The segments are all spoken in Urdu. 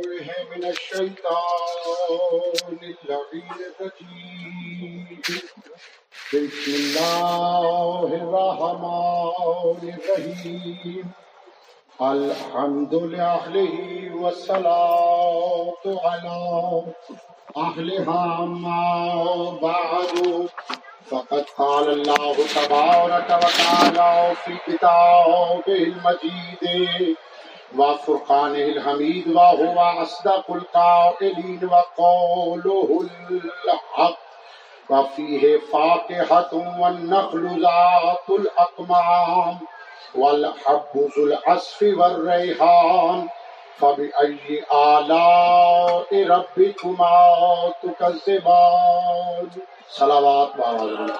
بالله من الشيطان اللعين الرجيم. بسم الله الرحمن الرحيم. الحمد لله والصلاة على أهلها ما بعد. فقد قال الله تبارك وتعالى في كتابه المجيد وفرقانه الحميد وهو أصدق القائلين وقوله الحق وفيه فاكهة والنخل ذات الأقمام والحب ذو العصف والريحان فبأي آلاء ربكما تكذبان؟ صلوات بآواز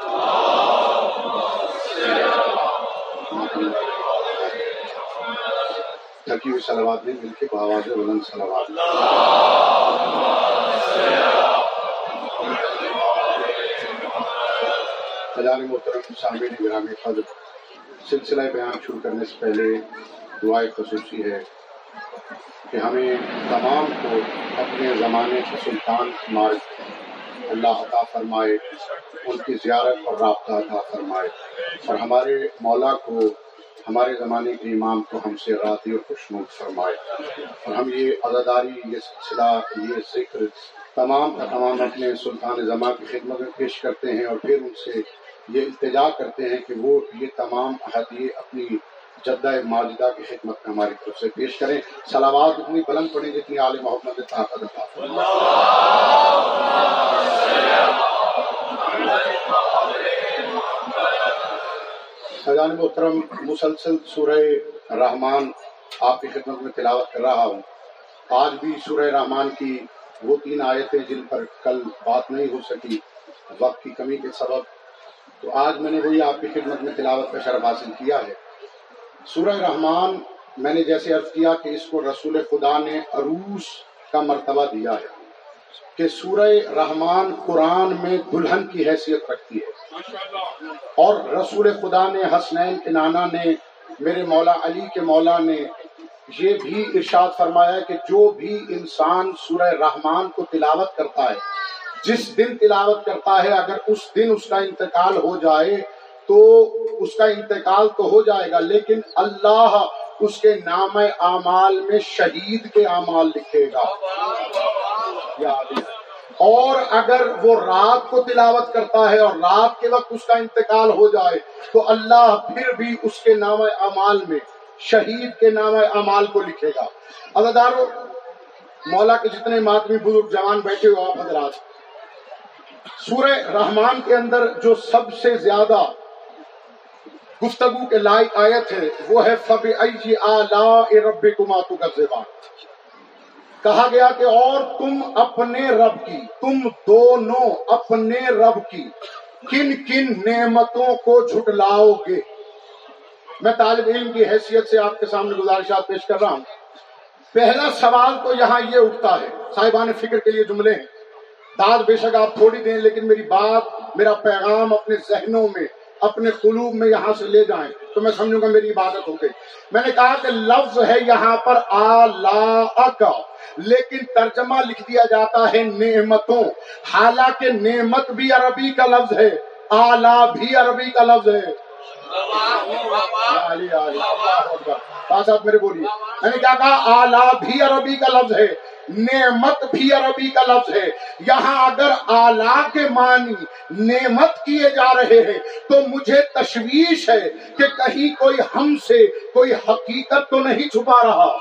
تھکی ہوئی سلوات نہیں مل کے بآواز بلند سلوات خزان محترم سامعین گرامی قدر سلسلہ بیان شروع کرنے سے پہلے دعائے خصوصی ہے کہ ہمیں تمام کو اپنے زمانے کے سلطان مارک اللہ عطا فرمائے، ان کی زیارت اور رابطہ عطا فرمائے اور ہمارے مولا کو ہمارے زمانے کے امام کو ہم سے راضی اور خوشنود فرمائے اور ہم یہ عزاداری یہ سلسلہ، یہ ذکر تمام کا تمام اپنے سلطان زمان کی خدمت میں پیش کرتے ہیں اور پھر ان سے یہ التجا کرتے ہیں کہ وہ یہ تمام عہدیے اپنی جدہ ماجدہ کی خدمت میں ہماری طرف سے پیش کریں۔ سلامات اتنی بلند پڑیں جتنی عال محمد طاقت عطا فرمائے خزان محترم مسلسل سورہ رحمان آپ کی خدمت میں تلاوت کر رہا ہوں۔ آج بھی سورہ رحمان کی وہ تین آیتیں جن پر کل بات نہیں ہو سکی، وقت کی کمی کے سبب، تو آج میں نے وہی آپ کی خدمت میں تلاوت کا شرف حاصل کیا ہے۔ سورہ رحمان میں نے جیسے عرض کیا کہ اس کو رسول خدا نے عروس کا مرتبہ دیا ہے، کہ سورہ رحمان قرآن میں دلہن کی حیثیت رکھتی ہے۔ اور رسول خدا نے، حسنین کے نانا نے، میرے مولا علی کے مولا نے یہ بھی ارشاد فرمایا کہ جو بھی انسان سورہ رحمان کو تلاوت کرتا ہے، جس دن تلاوت کرتا ہے، اگر اس دن اس کا انتقال ہو جائے تو اس کا انتقال تو ہو جائے گا، لیکن اللہ اس کے نام اعمال میں شہید کے اعمال لکھے گا۔ اور اگر وہ رات کو تلاوت کرتا ہے اور رات کے وقت اس کا انتقال ہو جائے، تو اللہ پھر بھی اس کے نام اعمال میں، شہید کے نام اعمال کو لکھے گا۔ ادادارو مولا کے جتنے ماتمی بزرگ جوان بیٹھے ہوئے آپ حضرات، سورہ رحمان کے اندر جو سب سے زیادہ گفتگو کے لائق آیت ہے، وہ ہے فب رب کماتو کا زبان کہا گیا کہ اور تم اپنے رب کی، تم دونوں اپنے رب کی، کن کن نعمتوں کو جھٹلاؤ گے؟ میں طالب علم کی حیثیت سے آپ کے سامنے گزارشات پیش کر رہا ہوں۔ پہلا سوال تو یہاں یہ اٹھتا ہے، صاحبان فکر کے لیے جملے۔ ہیں داد بے شک آپ تھوڑی دیں، لیکن میری بات، میرا پیغام اپنے ذہنوں میں اپنے قلوب میں یہاں سے لے جائیں۔ تو میں سمجھوں گا میری عبادت ہو گئی۔ میں نے کہا کہ لفظ ہے یہاں پر آ کا لیکن ترجمہ لکھ دیا جاتا ہے نعمتوں۔ حالانکہ نعمت بھی عربی کا لفظ ہے۔ آلہ بھی عربی کا لفظ ہے۔ صاحب میرے بولیے۔ میں نے کیا کہا آلہ بھی عربی کا لفظ ہے۔ نعمت بھی عربی کا لفظ ہے۔ یہاں اگر آلہ کے معنی نعمت کیے جا رہے ہیں، تو مجھے تشویش ہے کہ کہیں کوئی ہم سے کوئی حقیقت تو نہیں چھپا رہا۔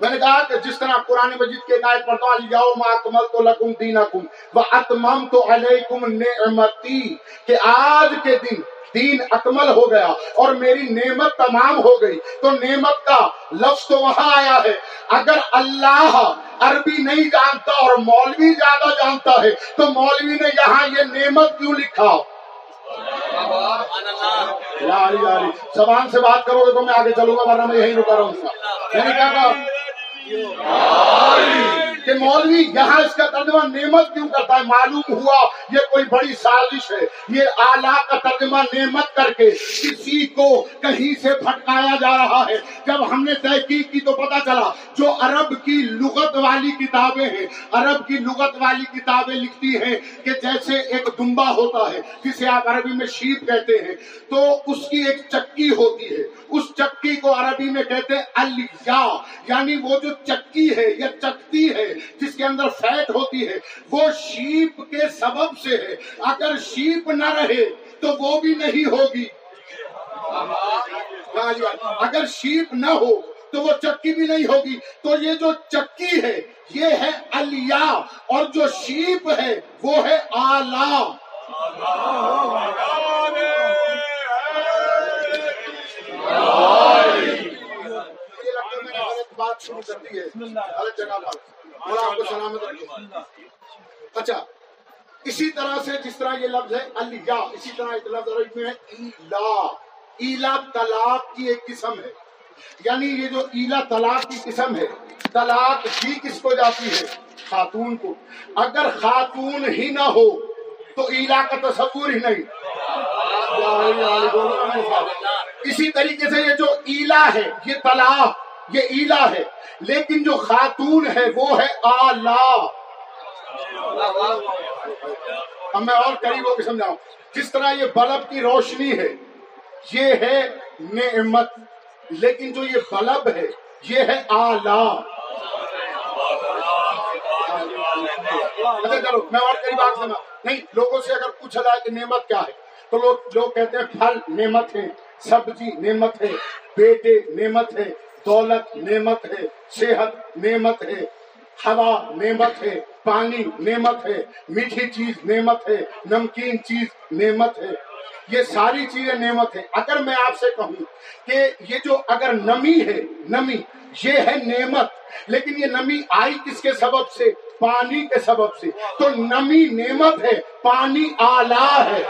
میں نے کہا کہ جس طرح قرآن مجید کے آیت پڑھتا ہوں یوم ما اکمل تو لکم دینکم و اتمم تو علیکم نعمتی کہ آج کے دن دین اکمل ہو گیا اور میری نعمت تمام ہو گئی۔ تو نعمت کا لفظ تو وہاں آیا ہے۔ اگر اللہ عربی نہیں جانتا اور مولوی زیادہ جانتا ہے، تو مولوی نے یہاں یہ نعمت کیوں لکھا؟ یاری یاری زبان سے بات کرو گے تو میں آگے چلوں گا، ورنہ میں یہی رکا رہوں گا۔ میں نے کیا کہا؟ کہ مولوی یہاں اس کا ترجمہ نعمت کیوں کرتا ہے؟ معلوم ہوا یہ کوئی بڑی سازش ہے۔ یہ آلہ کا ترجمہ نعمت کر کے کسی کو کہیں سے پھٹکایا جا رہا ہے۔ جب ہم نے تحقیق کی تو پتا چلا، جو عرب کی لغت والی کتابیں ہیں، عرب کی لغت والی کتابیں لکھتی ہیں کہ جیسے ایک دمبا ہوتا ہے، جسے آپ عربی میں شیپ کہتے ہیں، تو اس کی ایک چکی ہوتی ہے۔ اس چکی کو عربی میں کہتے ہیں الیا یعنی وہ جو چکی ہے یا چکتی ہے جس کے اندر فیٹ ہوتی ہے، وہ شیپ کے سبب سے ہے۔ اگر شیپ نہ رہے تو وہ بھی نہیں ہوگی۔ اگر شیپ نہ ہو تو وہ چکی بھی نہیں ہوگی۔ تو یہ جو چکی ہے، یہ ہے الیا۔ اور جو شیپ ہے، وہ ہے آلہ۔ بات شروع کر دی ہے غلط جگہ پر اور آپ کو سلامت رکھے۔ اچھا اسی طرح سے جس طرح یہ لفظ ہے الیا اسی طرح ایک لفظ عربی میں ہے ایلا۔ ایلا طلاق کی ایک قسم ہے۔ یعنی یہ جو ایلا طلاق کی قسم ہے طلاق بھی کس کو جاتی ہے؟ خاتون کو۔ اگر خاتون ہی نہ ہو تو ایلا کا تصور ہی نہیں۔ اسی طریقے سے یہ جو ایلا ہے یہ طلاق یہ ایلا ہے۔ لیکن جو خاتون ہے وہ ہے آلہ۔ اب میں اور قریب ہو کے سمجھاؤں۔ جس طرح یہ بلب کی روشنی ہے، یہ ہے نعمت۔ لیکن جو یہ بلب ہے، یہ ہے آلہ۔ اچھا چلو میں اور قریب آگ سمجھا نہیں، لوگوں سے اگر پوچھا جائے کہ نعمت کیا ہے، تو لوگ لوگ کہتے ہیں پھل نعمت ہے، سبزی نعمت ہے، بیٹے نعمت ہے۔ دولت نعمت ہے، صحت نعمت ہے، ہوا نعمت ہے، پانی نعمت ہے، میٹھی چیز نعمت ہے، نمکین چیز نعمت ہے۔ یہ ساری چیزیں نعمت ہے اگر میں آپ سے کہوں کہ یہ جو اگر نمی ہے، نمی، یہ ہے نعمت، لیکن یہ نمی آئی کس کے سبب سے؟ پانی کے سبب سے۔ تو نمی نعمت ہے، پانی آلہ ہے۔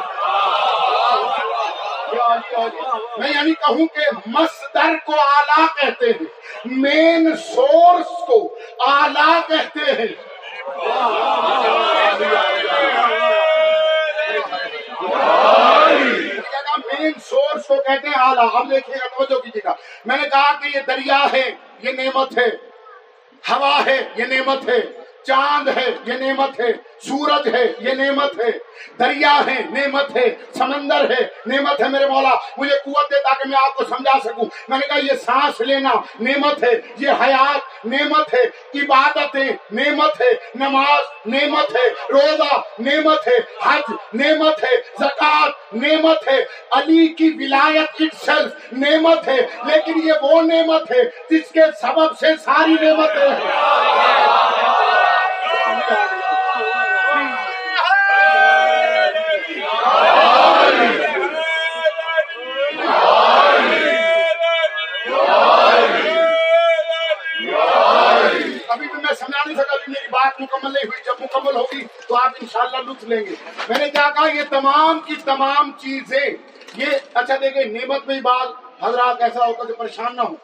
میں یعنی کہوں کہ مصدر کو آلہ کہتے ہیں۔ مین سورس کو آلہ کہتے ہیں۔ مین سورس کو کہتے ہیں آلہ۔ اب دیکھیے گا توجہ کیجیے گا۔ میں نے کہا کہ یہ دریا ہے، یہ نعمت ہے۔ ہوا ہے، یہ نعمت ہے۔ چاند ہے، یہ نعمت ہے، سورج ہے، یہ نعمت ہے۔ دریا ہے، نعمت ہے، سمندر ہے، نعمت ہے میرے مولا۔ مجھے قوت دے تاکہ میں آپ کو سمجھا سکوں۔ میں نے کہا یہ سانس لینا نعمت ہے، یہ حیات نعمت ہے، عبادتیں نعمت ہے، نماز نعمت ہے، روزہ نعمت ہے، حج نعمت ہے، زکات نعمت ہے۔ علی کی ولایت اٹسیلف نعمت ہے، لیکن یہ وہ نعمت ہے جس کے سبب سے ساری نعمتیں ہیں۔ مکمل نہیں ہوئی۔ جب مکمل ہوگی تو آپ انشاءاللہ لطف لیں گے۔ میں نے کیا کہا، یہ تمام کی تمام چیزیں، یہ اچھا دیکھیں، نعمت میں بات، حضرات ایسا ہوتا کہ پریشان نہ ہو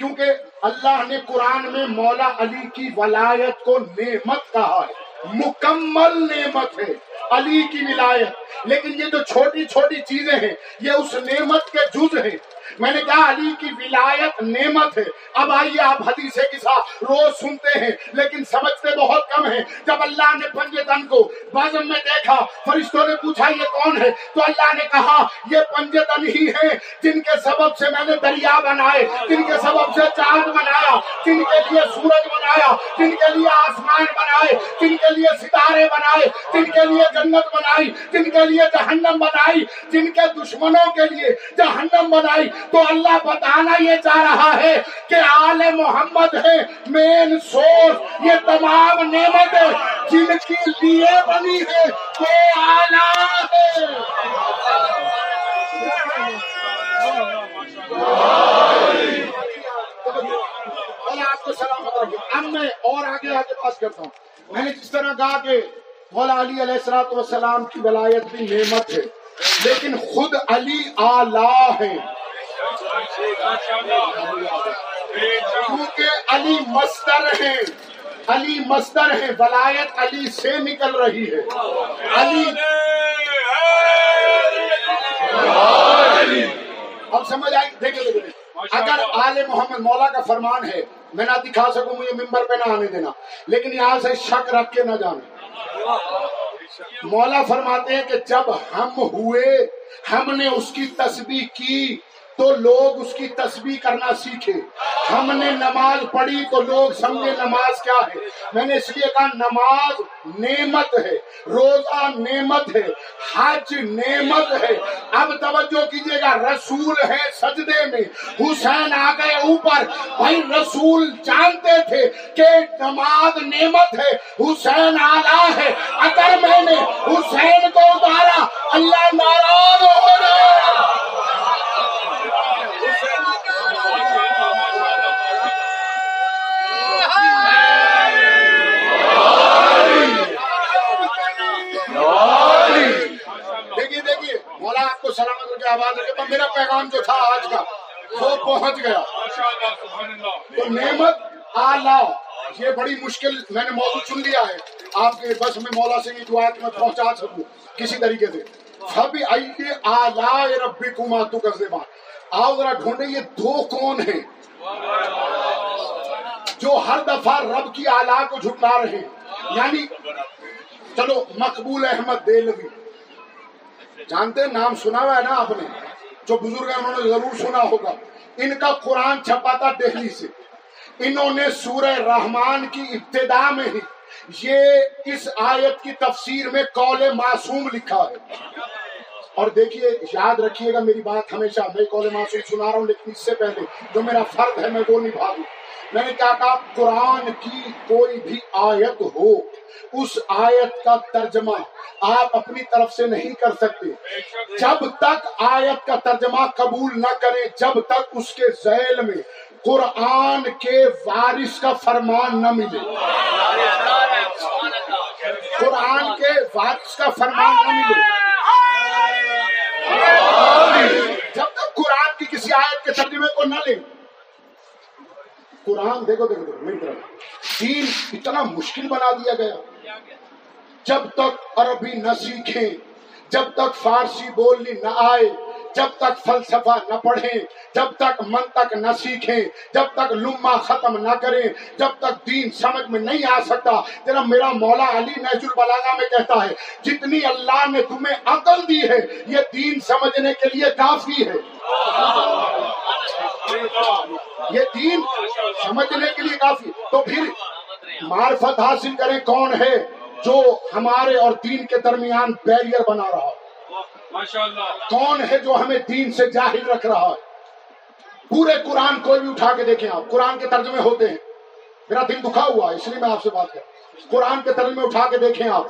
کیونکہ اللہ نے قرآن میں مولا علی کی ولایت کو نعمت کہا ہے۔ مکمل نعمت ہے۔ علی کی ولایت۔ لیکن یہ جو چھوٹی چھوٹی چیزیں ہیں، یہ اس نعمت کے جز ہیں۔ میں نے کہا علی کی ولایت نعمت ہے۔ اب آئیے آپ حدیث کے روز سنتے ہیں، لیکن سمجھتے بہت کم ہیں۔ جب اللہ نے پنجے تن کو بازم میں دیکھا، فرشتوں نے پوچھا، یہ کون ہے؟ تو اللہ نے کہا، یہ پنجے تن ہی ہیں جن کے سبب سے میں نے دریا بنائے، جن کے سبب سے چاند بنایا، جن کے لیے سورج بنایا، جن کے لیے آسمان بنائے، جن کے لیے ستارے بنائے، جن کے لیے جنت بنائی، جن کے لیے جہنم بنائی، جن کے دشمنوں کے لیے جہنم بنائی تو اللہ بتانا یہ چاہ رہا ہے کہ آل محمد ہے مین سورس یہ تمام نعمتیں جن کے لیے بنی ہے، وہ آلہ ہے۔ آپ کو سلامت رکھے اب میں اور آگے آگے بات کرتا ہوں۔ میں نے جس طرح کہا کہ مولا علی علیہ السلام والسلام کی ولایت بھی نعمت ہے، لیکن خود علی آلہ ہے۔ کیونکہ علی مستر ہیں، علی مصدر ہے ولایت علی سے نکل رہی ہے۔ علی۔ اب سمجھ آئی؟ دیکھیں دیکھیں۔ اگر آل محمد مولا کا فرمان ہے، میں نہ دکھا سکوں، مجھے ممبر پہ نہ آنے دینا۔ لیکن یہاں سے شک رکھ کے نہ جانے مولا فرماتے ہیں کہ جب ہم ہوئے، ہم نے اس کی تسبیح کی تو لوگ اس کی تسبیح کرنا سیکھے۔ ہم نے نماز پڑھی تو لوگ سمجھے نماز کیا ہے۔ میں نے اس لیے کہا، نماز نعمت ہے، روزہ نعمت ہے، حج نعمت ہے۔ اب توجہ کیجیے گا، رسول ہے سجدے میں۔ حسین آ گئے اوپر۔ بھائی رسول جانتے تھے کہ نماز نعمت ہے، حسین آلہ ہے۔ اگر میں نے حسین کو اتارا، اللہ ناراض ہو گیا کو سلامت کر کے آواز رکھے تو میرا پیغام جو تھا آج کا وہ پہنچ گیا۔ تو نعمت آلہ یہ بڑی مشکل میں نے موضوع چن لیا ہے۔ آپ کے بس میں مولا سے یہ دعا کہ میں پہنچا سکوں کسی طریقے سے۔ فبی آئیے آلہ ربی کماتو کا زبان آؤ ذرا ڈھونڈے یہ دو کون ہیں؟ جو ہر دفعہ رب کی آلہ کو جھٹلا رہے ہیں۔ یعنی چلو مقبول احمد دہلوی۔ جانتے نام سنا ہوا ہے نا آپ نے؟ جو بزرگ انہوں نے ضرور سنا ہوگا۔ ان کا قرآن چھپا تھا دہلی سے۔ انہوں نے سورہ رحمان کی ابتدا میں ہی یہ اس آیت کی تفسیر میں قول معصوم لکھا ہے۔ اور دیکھیے، یاد رکھیے گا میری بات ہمیشہ، میں قول معصوم سنا رہا ہوں، لیکن اس سے پہلے جو میرا فرد ہے، میں وہ نبھا دوں۔ میں نے کیا کہا قرآن کی کوئی بھی آیت ہو، اس آیت کا ترجمہ آپ اپنی طرف سے نہیں کر سکتے۔ جب تک آیت کا ترجمہ قبول نہ کریں، جب تک اس کے ذیل میں قرآن کے وارث کا فرمان نہ ملے۔ قرآن کے وارث کا فرمان نہ ملے۔ جب تک قرآن کی کسی آیت کے ترجمے کو نہ لیں قرآن دیکھو دیکھو دیکھو، میری طرف۔ دین اتنا مشکل بنا دیا گیا۔ جب تک عربی نہ سیکھیں، جب تک فارسی بولنی نہ آئے، جب تک فلسفہ نہ پڑھیں، جب تک منطق نہ سیکھیں، جب تک لما ختم نہ کریں، جب تک دین سمجھ میں نہیں آ سکتا۔ تیرا میرا مولا علی نہج البلاغا میں کہتا ہے، جتنی اللہ نے تمہیں عقل دی ہے، یہ دین سمجھنے کے لیے کافی ہے۔ یہ دین سمجھنے کے لیے کافی تو پھر معرفت حاصل کریں کون ہے جو ہمارے اور دین کے درمیان بیریئر بنا رہا ہے۔ کون ہے جو ہمیں دین سے جاہل رکھ رہا ہے۔ پورے قرآن کوئی بھی اٹھا کے دیکھیں آپ۔ قرآن کے ترجمے ہوتے ہیں۔ میرا دل دکھا ہوا ہے، اس لیے میں آپ سے بات کر قرآن کے ترجمے اٹھا کے دیکھیں آپ۔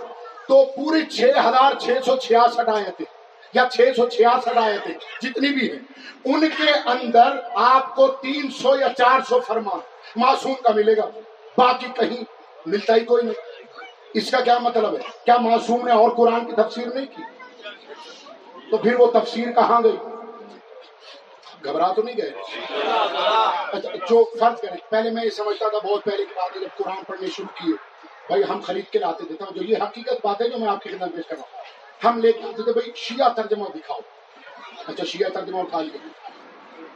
تو پوری چھ ہزار چھ سو چھیاسٹھ آئے تھے یا چھ سو چھیاسٹھ آئے تھے، جتنی بھی ہیں۔ ان کے اندر آپ کو تین سو یا چار سو فرمان معصوم کا ملے گا، باقی کہیں ملتا ہی کوئی نہیں۔ اس کا کیا مطلب ہے؟ کیا معصوم نے اور قرآن کی تفسیر نہیں کی؟ تو پھر وہ تفسیر کہاں گئی؟ گھبرا تو نہیں گئے؟ اچھا جو فرض کریں، پہلے میں یہ سمجھتا تھا، بہت پہلے کی بات ہے، جب قرآن پڑھنے شروع کیے، بھائی ہم خرید کے لاتے تھے۔ جو یہ حقیقت بات ہے جو میں آپ کی خدمت پیش کر رہا ہوں۔ ہم لے کے آتے تھے، بھائی شیعہ ترجمہ دکھاؤ۔ اچھا شیعہ ترجمہ اٹھا لیا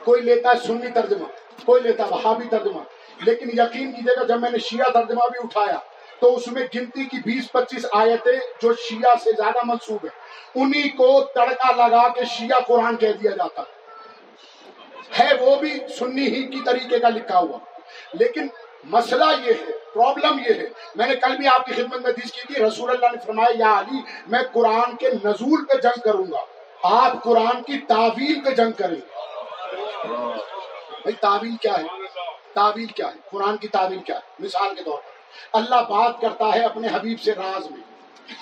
کوئی لیتا ہے سنی ترجمہ، کوئی لیتا ہے وہابی ترجمہ۔ لیکن یقین کیجیے گا، جب میں نے شیعہ ترجمہ بھی اٹھایا، تو اس میں گنتی کی بیس پچیس آیتیں جو شیعہ سے زیادہ منسوب ہے انہی کو تڑکا لگا کے شیعہ قرآن کہہ دیا جاتا۔ ہے، وہ بھی سنی ہی کی طریقے کا لکھا ہوا۔ لیکن مسئلہ یہ ہے پرابلم یہ ہے۔ میں نے کل بھی آپ کی خدمت میں دیس کی تھی، رسول اللہ نے فرمایا، یا علی، میں قرآن کے نزول پہ جنگ کروں گا۔ آپ قرآن کی تعویل پہ جنگ کریں گے۔ بھائی، تعویل کیا ہے؟ تعویل کیا ہے؟ قرآن کی تعویل کیا ہے؟ مثال کے طور پر، اللہ بات کرتا ہے اپنے حبیب سے راز میں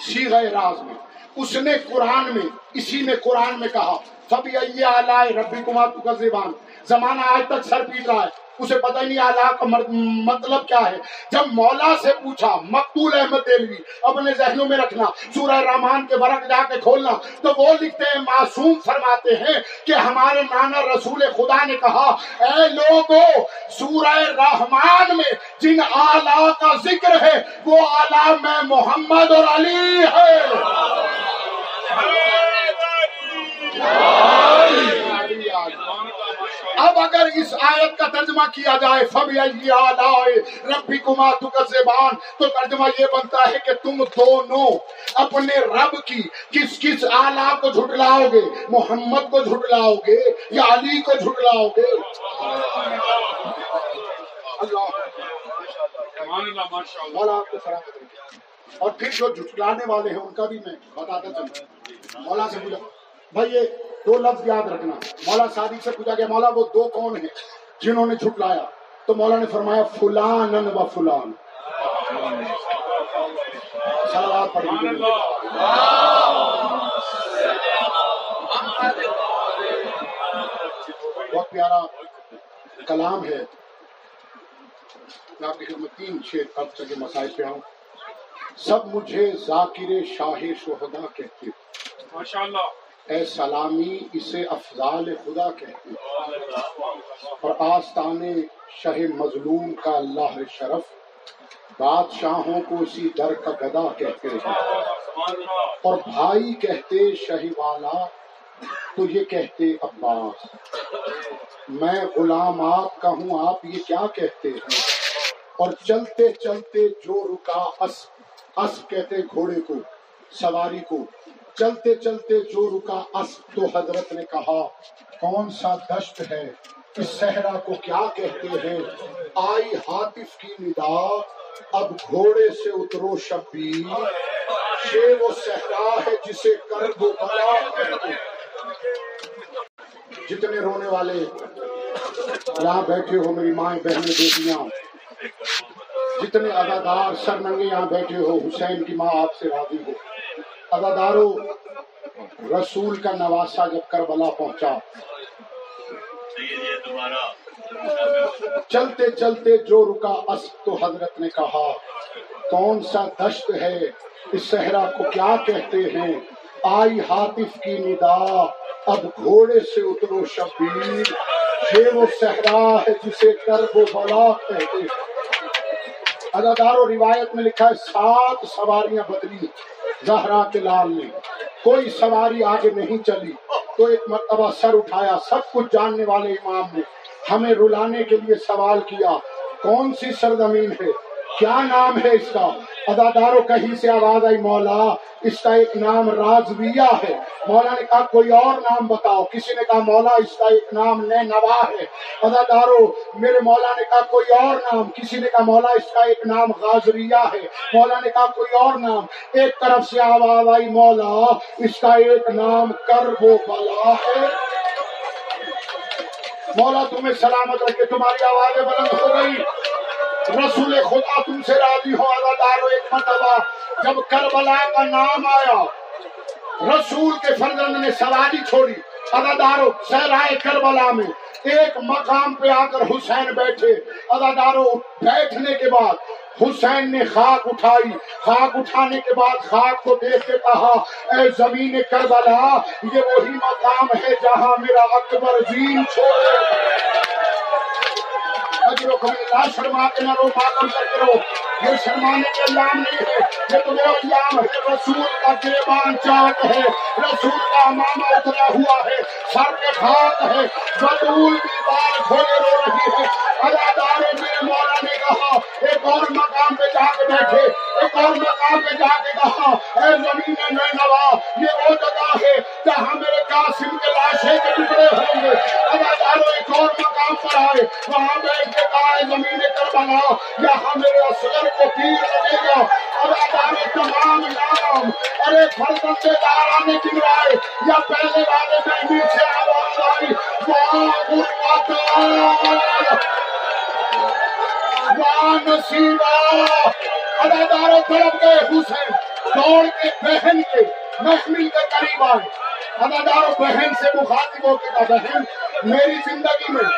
سیغ راز میں۔ اس نے قرآن میں، اسی میں قرآن میں کہا فبی ربی کمار کا زبان زمانہ آج تک سر پیٹ رہا ہے۔ اسے پتہ ہی نہیں آلہ کا مطلب کیا ہے۔ جب مولا سے پوچھا مقتول احمد دلوی اپنے ذہنوں میں رکھنا، سورہ رحمان کے ورق جا کے کھولنا، تو وہ لکھتے ہیں، معصوم فرماتے ہیں کہ ہمارے نانا رسول خدا نے کہا، اے لوگو، سورہ رحمان میں جن آلہ کا ذکر ہے، وہ آلہ میں محمد اور علی ہے۔ اگر اس آیت کا ترجمہ کیا جائے فب فبی ربی کمار زبان تو ترجمہ یہ بنتا ہے کہ تم دونوں اپنے رب کی کس کس آلہ کو جھٹلاؤ گے؟ محمد کو جھٹلاؤ گے یا علی کو جھٹلاؤ گے؟ اور پھر جو جھٹلانے والے ہیں، ان کا بھی میں بتاتا چلوں۔ مولا سے پوچھا، بھائی یہ دو لفظ یاد رکھنا۔ مولا شادی سے پوچھا گیا، مولا وہ دو کون ہیں جنہوں نے جھٹلایا؟ تو مولا نے فرمایا فلان و فلان۔ بہت پیارا کلام ہے۔ میں آپ کی خدمت تین شیر کب تک مسائل پہ آؤں۔ سب مجھے ذاکر شاہ شہدا کہتے ماشاء اللہ اے سلامی، اسے افضال خدا کہتے ہیں۔ اور آستان شہ مظلوم کا اللہ شرف، بادشاہوں کو اسی در کا گدا کہتے ہیں۔ اور بھائی کہتے شہ والا، تو یہ کہتے عباس۔ میں غلام آپ کا ہوں، آپ یہ کیا کہتے ہیں؟ اور چلتے چلتے جو رکا اس اس کہتے گھوڑے کو، سواری کو چلتے چلتے جو رکا اس تو حضرت نے کہا، کون سا دشت ہے؟ اس صحرا کو کیا کہتے ہیں؟ آئی حاطف کی ندا، اب گھوڑے سے اترو شبیر شیر و صحرا ہے جسے کر دو بلا۔ جتنے رونے والے، یہاں بیٹھے ہو میری مائیں بہنیں بیٹیاں۔ جتنے ادادار سر ننگے یہاں بیٹھے ہو، حسین کی ماں آپ سے راضی ہو۔ ادادارو رسول کا نواسا جب کربلا پہنچا۔ چلتے چلتے جو رکا اس تو حضرت نے کہا، کون سا دشت ہے؟ اس صحرا کو کیا کہتے ہیں؟ آئی حاطف کی ندا، اب گھوڑے سے اترو شبیر۔ یہ وہ صحرا ہے جسے کر وہ بلا کہتے ادادار و روایت میں لکھا ہے، سات سواریاں بدلی۔ زہرا کے لال نے کوئی سواری آگے نہیں چلی۔ تو ایک مرتبہ سر اٹھایا، سب کچھ جاننے والے امام نے ہمیں رلانے کے لیے سوال کیا، کون سی سرزمین ہے؟ کیا نام ہے اس کا؟ ادادارو کہیں سے آواز آئی، مولا، اس کا ایک نام رازویہ ہے۔ مولا نے کہا، کوئی اور نام بتاؤ۔ کسی نے کہا، مولا، اس کا ایک نام نئے نوا ہے۔ ادادارو، میرے مولا نے کہا، کوئی اور نام۔ کسی نے کہا، مولا، اس کا ایک نام غازریہ ہے۔ مولا نے کہا، کوئی اور نام۔ ایک طرف سے آواز آئی، مولا، اس کا ایک نام کرب و بلا ہے۔ مولا، تمہیں سلامت رکھے۔ تمہاری آوازیں بلند ہو گئی رسول خدا تم سے راضی ہو ادادارو ایک مرتبہ جب کربلا کا نام آیا، رسول کے فرزند نے سواری چھوڑی۔ ادادارو سہرائے کربلا میں ایک مقام پہ آ کر حسین بیٹھے ادادارو بیٹھنے کے بعد حسین نے خاک اٹھائی۔ خاک اٹھانے کے بعد خاک کو دیکھ کے کہا، اے زمین کربلا، یہ وہی مقام ہے جہاں میرا اکبر زین چھوڑے۔ اجرو کبھی لا شرما کے نہ رو ماتم کرتے رہو۔ یہ شرمانے کے ایام نہیں ہے یہ تو وہ ایام ہے رسول کا گریبان چاک ہے۔ رسول کا امامہ اترا ہوا ہے، سر کے خاک ہے۔ بدول بھی بال کھولے رو رہی ہے۔ ادادار میرے مولا نے کہا، ایک اور مقام پہ جا کے بیٹھے۔ ایک اور مقام پہ جا کے کہا، اے زمین میں نوا، یہ وہ جگہ ہے جہاں میرے قاسم کے لاشے کے ٹکڑے ہوں گے اداداروں ایک اور مقام پر آئے، وہاں بیٹھ کے کہا ہے زمین کربلا، یہاں میرے اصغر کو پیر لگے گا ادادار تمام نام، ارے فرزند دارا نے گرائے یا پہلے والے میں نیچے آواز آئی وہاں غربت نصیبہ اداداروں طرف گئے حسین، دوڑ کے بہن کے محمل کے قریب آئے۔ اداداروں بہن سے مخاطب ہو کے کہا بہن میری زندگی میں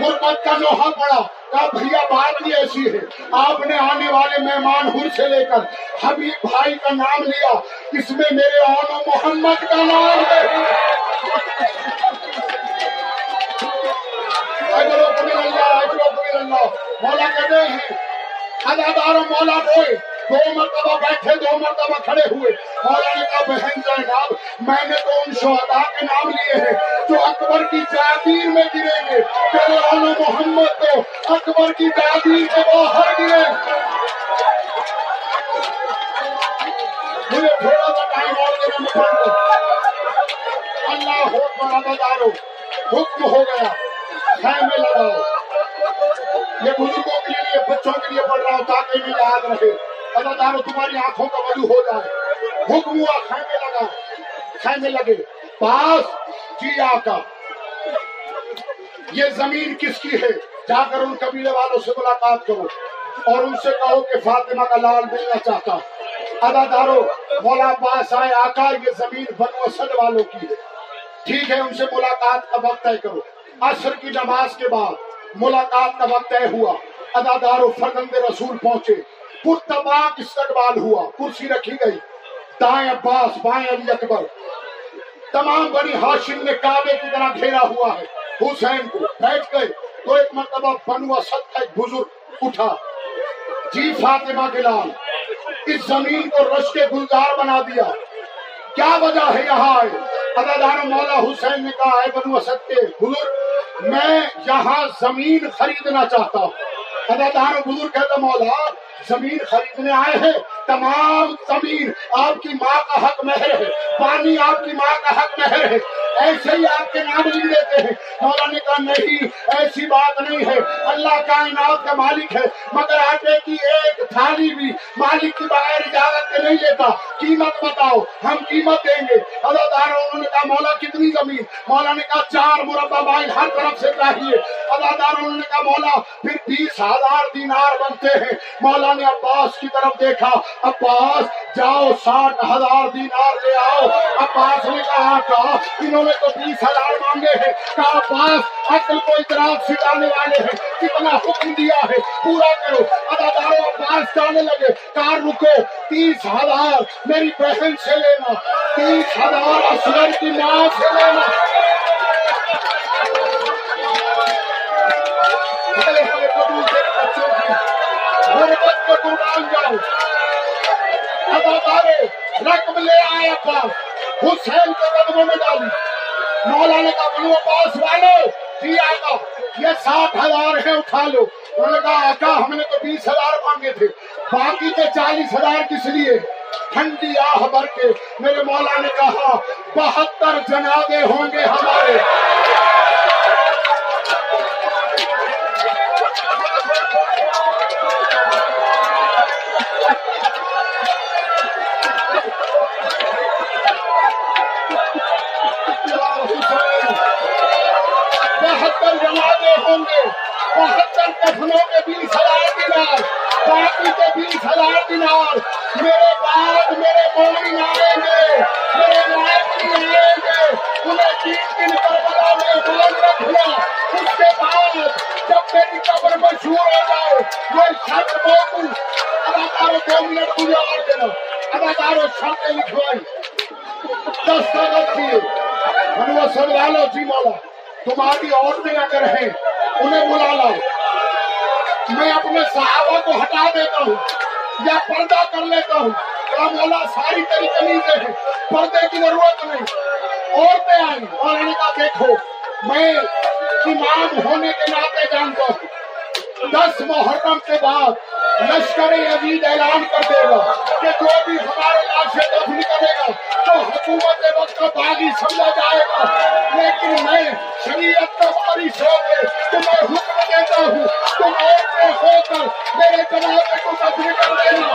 غربت کا نوحہ پڑا کہا بھیا بات بھی ایسی ہے۔ آپ نے آنے والے مہمان ہر سے لے کر حبیب بھائی کا نام لیا، اس میں میرے آن و محمد کا نام نہیں اللہ مولا کہتے ہیں ادادار مولا روئے دو مرتبہ بیٹھے، دو مرتبہ کھڑے ہوئے۔ مولا نے کہا بہن زینب میں نے تو ان شہداء کے نام لیے ہیں جو اکبر کی جادیر میں گریں گے تیرے آن محمد تو اکبر کی جادیر کے باہر گرے۔ مجھے تھوڑا سا ٹائم اور دینا میں پڑھ دوں اللہ حکم ادادارو حکم ہو گیا۔ خیمے لگاؤ۔ یہ بزرگوں کے لیے، بچوں کے لیے پڑھ رہا ہوں تاکہ انہیں یاد رہے۔ اللہ تعالیٰ تمہاری آنکھوں کا وجو ہو جائے حکم ہوا خیمے لگا خیمے لگے پاس جی آقا یہ زمین کس کی ہے جا کر ان قبیلے والوں سے ملاقات کرو اور ان سے کہو کہ فاطمہ کا لال ملنا چاہتا ادا دارو مولا پاس آئے آقا یہ زمین بنو اسد والوں کی ہے ٹھیک ہے ان سے ملاقات کا وقت طے کرو عصر کی نماز کے بعد ملاقات کا وقت طے ہوا ادا دارو فرزند رسول پہنچے پرتباق استقبال ہوا، کرسی رکھی گئی، دائیں عباس، بائیں علی اکبر۔ تمام بڑی ہاشم نے کعبے کی طرح گھیرا ہوا ہے۔ حسین کو بیٹھ گئے تو ایک مرتبہ بنو اسد کا ایک بزرگ اٹھا۔ جی فاطمہ کے لال اس زمین کو رش کے گلزار بنا دیا۔ کیا وجہ ہے یہاں؟ آئے ادادار مولا حسین نے کہا ہے بنو اسد کے بزرگ، میں یہاں زمین خریدنا چاہتا ہوں۔ ادادار بزرگ کہتا مولا زمین خریدنے آئے ہیں۔ تمام زمین آپ کی ماں کا حق مہر ہے۔ پانی آپ کی ماں کا حق مہر ہے۔ ایسے ہی آپ کے نام لکھ دیتے ہیں۔ مولا نے کہا نہیں، ایسی بات نہیں ہے۔ اللہ کائنات کا مالک ہے، مگر آٹے کی ایک تھالی بھی مالک کی بغیر اجازت کے نہیں لیتا۔ قیمت بتاؤ، ہم قیمت دیں گے۔ اللہ تعالیٰ انہوں نے کہا، مولا کتنی زمین؟ مولا نے کہا، چار مربع مائل ہر طرف سے چاہیے۔ اللہ تعالیٰ انہوں نے کہا، مولا، پھر بیس ہزار دینار بنتے ہیں۔ مولا نے عباس کی طرف دیکھا عباس، جاؤ ساٹھ ہزار دینار لے آؤ۔ عباس نے کہا کہا انہوں نے تو بیس ہزار مانگے ہیں۔ کہا، عباس، عقل کو اطراف سکھانے والے ہیں۔ کتنا حکم دیا ہے، پورا کرو۔ ادادارو عباس جانے لگے۔ کہا، رکو، تیس ہزار میری بہن سے لینا۔ تیس ہزار اصغر کی ماں سے لینا۔ بچوں کی غربت کو قربان جاؤ۔ ادادارو رقم لے آئے عباس حسین کو قدموں میں ڈالی مولا نے کہا بنو عباس والو جی آقا، یہ ساٹھ ہزار ہے، اٹھا لو۔ انہوں نے کہا، آقا، ہم نے تو بیس ہزار مانگے تھے۔ باقی کے چالیس ہزار کس لیے؟ ٹھنڈی آہ بھر کے۔ میرے مولا نے کہا، بہتر جنازے ہوں گے ہمارے۔ منو لالو جی مولا۔ تمہاری عورتیں اگر ہیں، انہیں بلا لاؤ میں اپنے صحابہ کو ہٹا دیتا ہوں یا پردہ کر لیتا ہوں۔ کہا مولا ساری تری کمیزیں ہیں پردے کی ضرورت نہیں۔ عورتیں آئیں اور نے کہا، دیکھو، میں امام ہونے کے ناطے جانتا ہوں۔ دس محرم کے بعد لشکر عزیز اعلان کر دے گا کہ جو بھی ہمارے لاشیں دفن کرے گا تو حکومت وقت کا باغی سمجھا جائے گا۔ لیکن میں شریعت کا بارش ہو کے تمہیں حکم دیتا ہوں، تم ایک عورتیں ہو کر میرے جنازے کو دفن کر دینا۔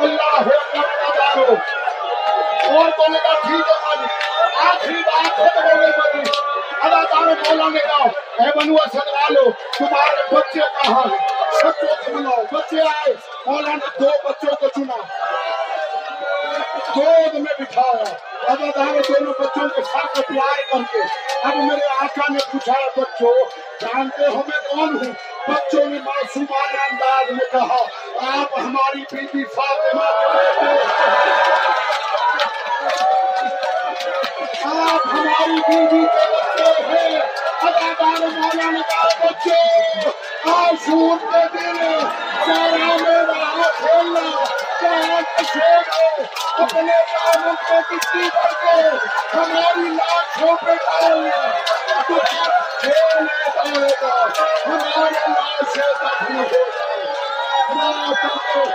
اللہ اکبر اور تو نے کہا ٹھیک ہے مالک آخری بات ختم ہو گئی مالک اللہ تعالیٰ مولا نے اے بنو اسد والو، تمہارے بچے کہاں؟ ہیں بچوں کو بلاؤ، بچے آئے مولا نے دو بچوں کو چنا۔ گود میں بٹھایا۔ ادادار دونوں بچوں کے ساتھ پیار کر کے، اب میرے آقا نے پوچھا، بچوں، جانتے ہو میں کون ہوں؟ بچوں نے معصومانہ انداز میں کہا، آپ ہماری بیوی فاطمہ کے بیٹے آپ ہماری بیوی کے بچے ہیں ادادار مولا نے کہا کے دن سارا میرا کھیلنا چاہت چھوڑو اپنے کاموں کو کسی کر کے ہماری لاکھوں پہ ڈالنا کھیلنے جائے گا ہمارے لاش سے دفن ہو